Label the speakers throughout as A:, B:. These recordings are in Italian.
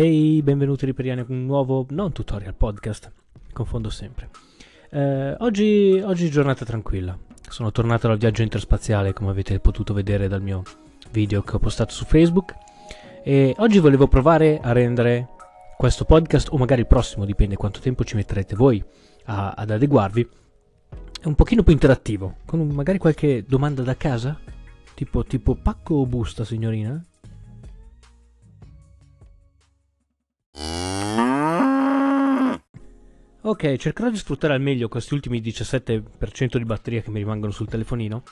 A: Hey, benvenuti riperiani con un nuovo, non tutorial, podcast, confondo sempre. Eh, oggi, oggi giornata tranquilla, sono tornato dal viaggio interspaziale come avete potuto vedere dal mio video che ho postato su Facebook. E oggi volevo provare a rendere questo podcast o magari il prossimo, dipende quanto tempo ci metterete voi a, ad adeguarvi, un pochino più interattivo, con magari qualche domanda da casa, tipo, tipo pacco o busta signorina? Ok, cercherò di sfruttare al meglio questi ultimi 17% di batteria che mi rimangono sul telefonino.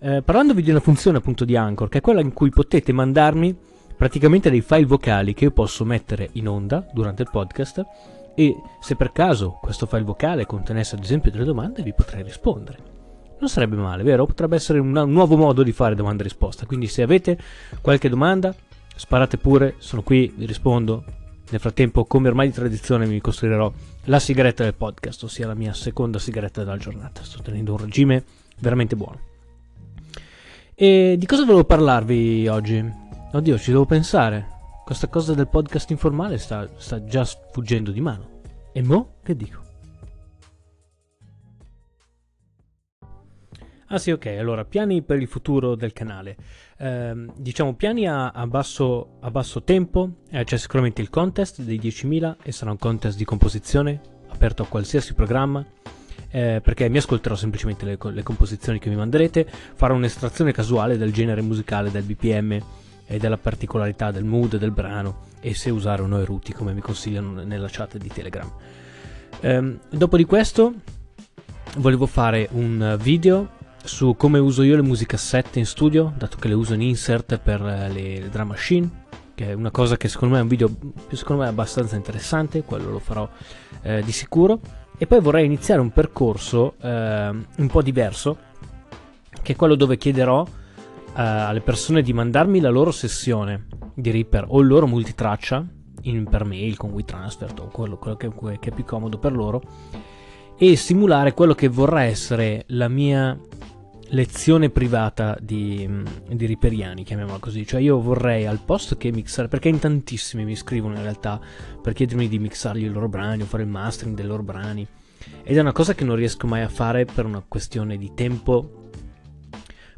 A: Eh, parlandovi di una funzione appunto di Anchor, che è quella in cui potete mandarmi praticamente dei file vocali che io posso mettere in onda durante il podcast e se per caso questo file vocale contenesse ad esempio delle domande vi potrei rispondere. Non sarebbe male, vero? Potrebbe essere un, nuovo modo di fare domanda e risposta. Quindi se avete qualche domanda, sparate pure, sono qui, vi rispondo, nel frattempo, come ormai di tradizione, mi costruirò la sigaretta del podcast, ossia la mia seconda sigaretta della giornata. Sto tenendo un regime veramente buono. E di cosa volevo parlarvi oggi? Oddio, ci devo pensare. Questa cosa del podcast informale sta, sta già sfuggendo di mano. E mo? Che dico? Ah sì, ok, allora, piani per il futuro del canale. Eh, diciamo, piani a, a, basso, a basso, tempo, eh, c'è sicuramente il contest dei 10.000 e sarà un contest di composizione aperto a qualsiasi programma. Eh, perché mi ascolterò semplicemente le, le, composizioni che mi manderete, farò un'estrazione casuale del genere musicale, del BPM e della particolarità del mood del brano e se usare o no eruti come mi consigliano nella chat di Telegram. Ehm, dopo di questo volevo fare un video su come uso io le musicassette in studio, dato che le uso in insert per eh, le, le drum machine, che è una cosa che secondo me è un video secondo me abbastanza interessante, quello lo farò eh, di sicuro. E poi vorrei iniziare un percorso eh, un po' diverso, che è quello dove chiederò eh, alle persone di mandarmi la loro sessione di Reaper o il loro multitraccia in, per mail con WeTransfer o quello, quello che, che è più comodo per loro e simulare quello che vorrà essere la mia lezione privata di, di, Riperiani, chiamiamola così. Cioè io vorrei al posto che mixare, perché in tantissimi mi scrivono in realtà per chiedermi di mixargli i loro brani o fare il mastering dei loro brani. Ed è una cosa che non riesco mai a fare per una questione di tempo,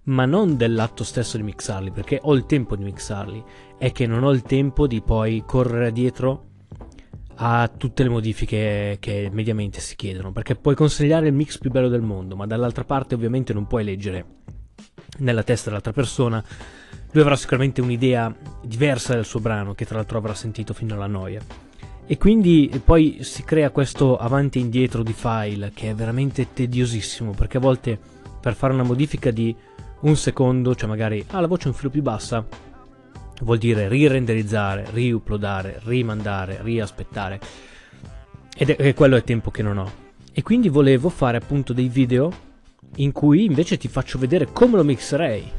A: ma non dell'atto stesso di mixarli, perché ho il tempo di mixarli, è che non ho il tempo di poi correre dietro a tutte le modifiche che mediamente si chiedono, perché puoi consigliare il mix più bello del mondo, ma dall'altra parte ovviamente non puoi leggere nella testa dell'altra persona. Lui avrà sicuramente un'idea diversa del suo brano, che tra l'altro avrà sentito fino alla noia. E quindi poi si crea questo avanti e indietro di file che è veramente tediosissimo, perché a volte per fare una modifica di un secondo, cioè magari ah, la voce è un filo più bassa, vuol dire rirenderizzare, riuploadare, rimandare, riaspettare. Ed è, quello è tempo che non ho. E quindi volevo fare appunto dei video in cui invece ti faccio vedere come lo mixerei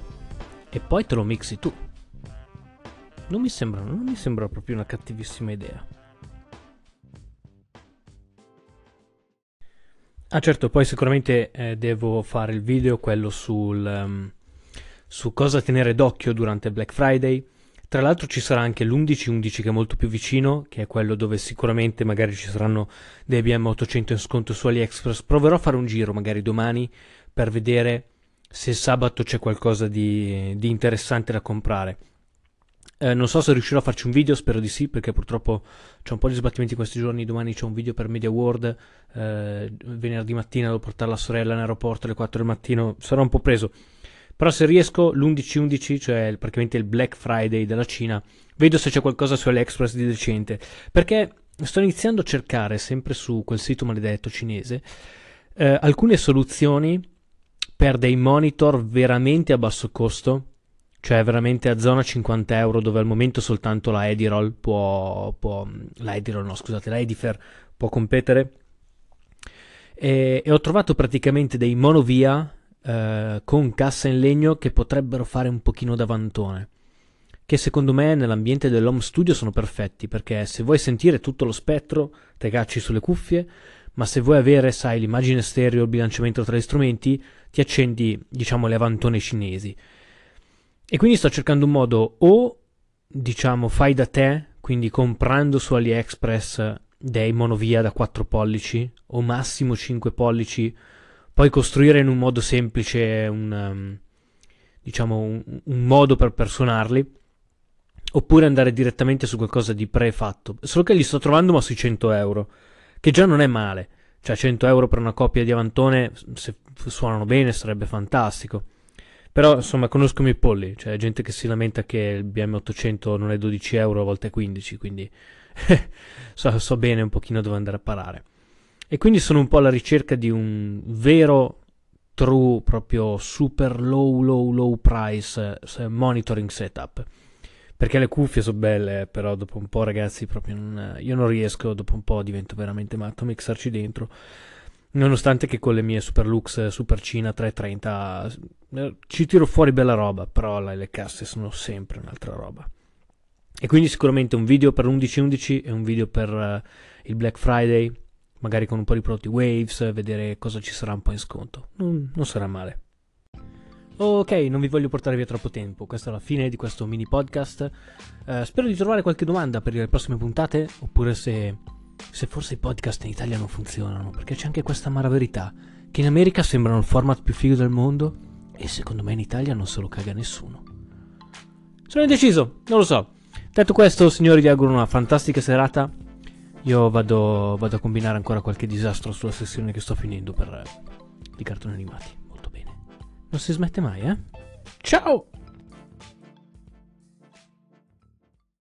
A: e poi te lo mixi tu. Non mi sembra, non mi sembra proprio una cattivissima idea. Ah certo, poi sicuramente eh, devo fare il video quello sul, um, su cosa tenere d'occhio durante Black Friday, tra l'altro ci sarà anche l'11-11 che è molto più vicino, che è quello dove sicuramente magari ci saranno dei BM800 in sconto su AliExpress. Proverò a fare un giro magari domani per vedere se sabato c'è qualcosa di, di interessante da comprare. Eh, non so se riuscirò a farci un video, spero di sì, perché purtroppo c'è un po' di sbattimenti questi giorni. Domani c'è un video per Media World. Eh, venerdì mattina devo portare la sorella in aeroporto alle 4 del mattino. Sarò un po' preso. Però se riesco l'11-11, cioè praticamente il Black Friday della Cina, vedo se c'è qualcosa su AliExpress di decente. Perché sto iniziando a cercare, sempre su quel sito maledetto cinese, eh, alcune soluzioni per dei monitor veramente a basso costo, cioè veramente a zona 50 euro, dove al momento soltanto la Edirol può, può la Edirol no scusate, la Edifer può competere. E, e ho trovato praticamente dei monovia eh, con cassa in legno che potrebbero fare un pochino davantone. Che secondo me nell'ambiente dell'home studio sono perfetti perché se vuoi sentire tutto lo spettro, te cacci sulle cuffie, ma se vuoi avere, sai, l'immagine stereo, il bilanciamento tra gli strumenti, ti accendi, diciamo, le avantone cinesi. E quindi sto cercando un modo o, diciamo, fai da te, quindi comprando su AliExpress dei monovia da 4 pollici o massimo 5 pollici, poi costruire in un modo semplice un, um, diciamo un, un modo per, per suonarli oppure andare direttamente su qualcosa di prefatto. Solo che li sto trovando ma sui 100 euro, che già non è male. Cioè 100 euro per una coppia di Avantone, se suonano bene, sarebbe fantastico. Però insomma conosco i miei polli, cioè gente che si lamenta che il BM800 non è 12 euro a volte 15, quindi so, so bene un pochino dove andare a parare. E quindi sono un po' alla ricerca di un vero true, proprio super low, low, low price eh, monitoring setup. Perché le cuffie sono belle, però dopo un po', ragazzi, proprio non, io non riesco, dopo un po' divento veramente matto a mixarci dentro. Nonostante che con le mie Superlux Super Cina 330 eh, ci tiro fuori bella roba, però le casse sono sempre un'altra roba. E quindi sicuramente un video per l'11.11 e un video per il Black Friday, magari con un po' di prodotti Waves, vedere cosa ci sarà un po' in sconto. Non, non sarà male. Ok, non vi voglio portare via troppo tempo, questa è la fine di questo mini podcast. Uh, spero di trovare qualche domanda per le prossime puntate, oppure se se forse i podcast in Italia non funzionano, perché c'è anche questa amara verità, che in America sembrano il format più figo del mondo e secondo me in Italia non se lo caga nessuno. Sono indeciso, non lo so. Detto questo, signori, vi auguro una fantastica serata. Io vado, vado a combinare ancora qualche disastro sulla sessione che sto finendo per i cartoni animati. Molto bene. Non si smette mai, eh? Ciao!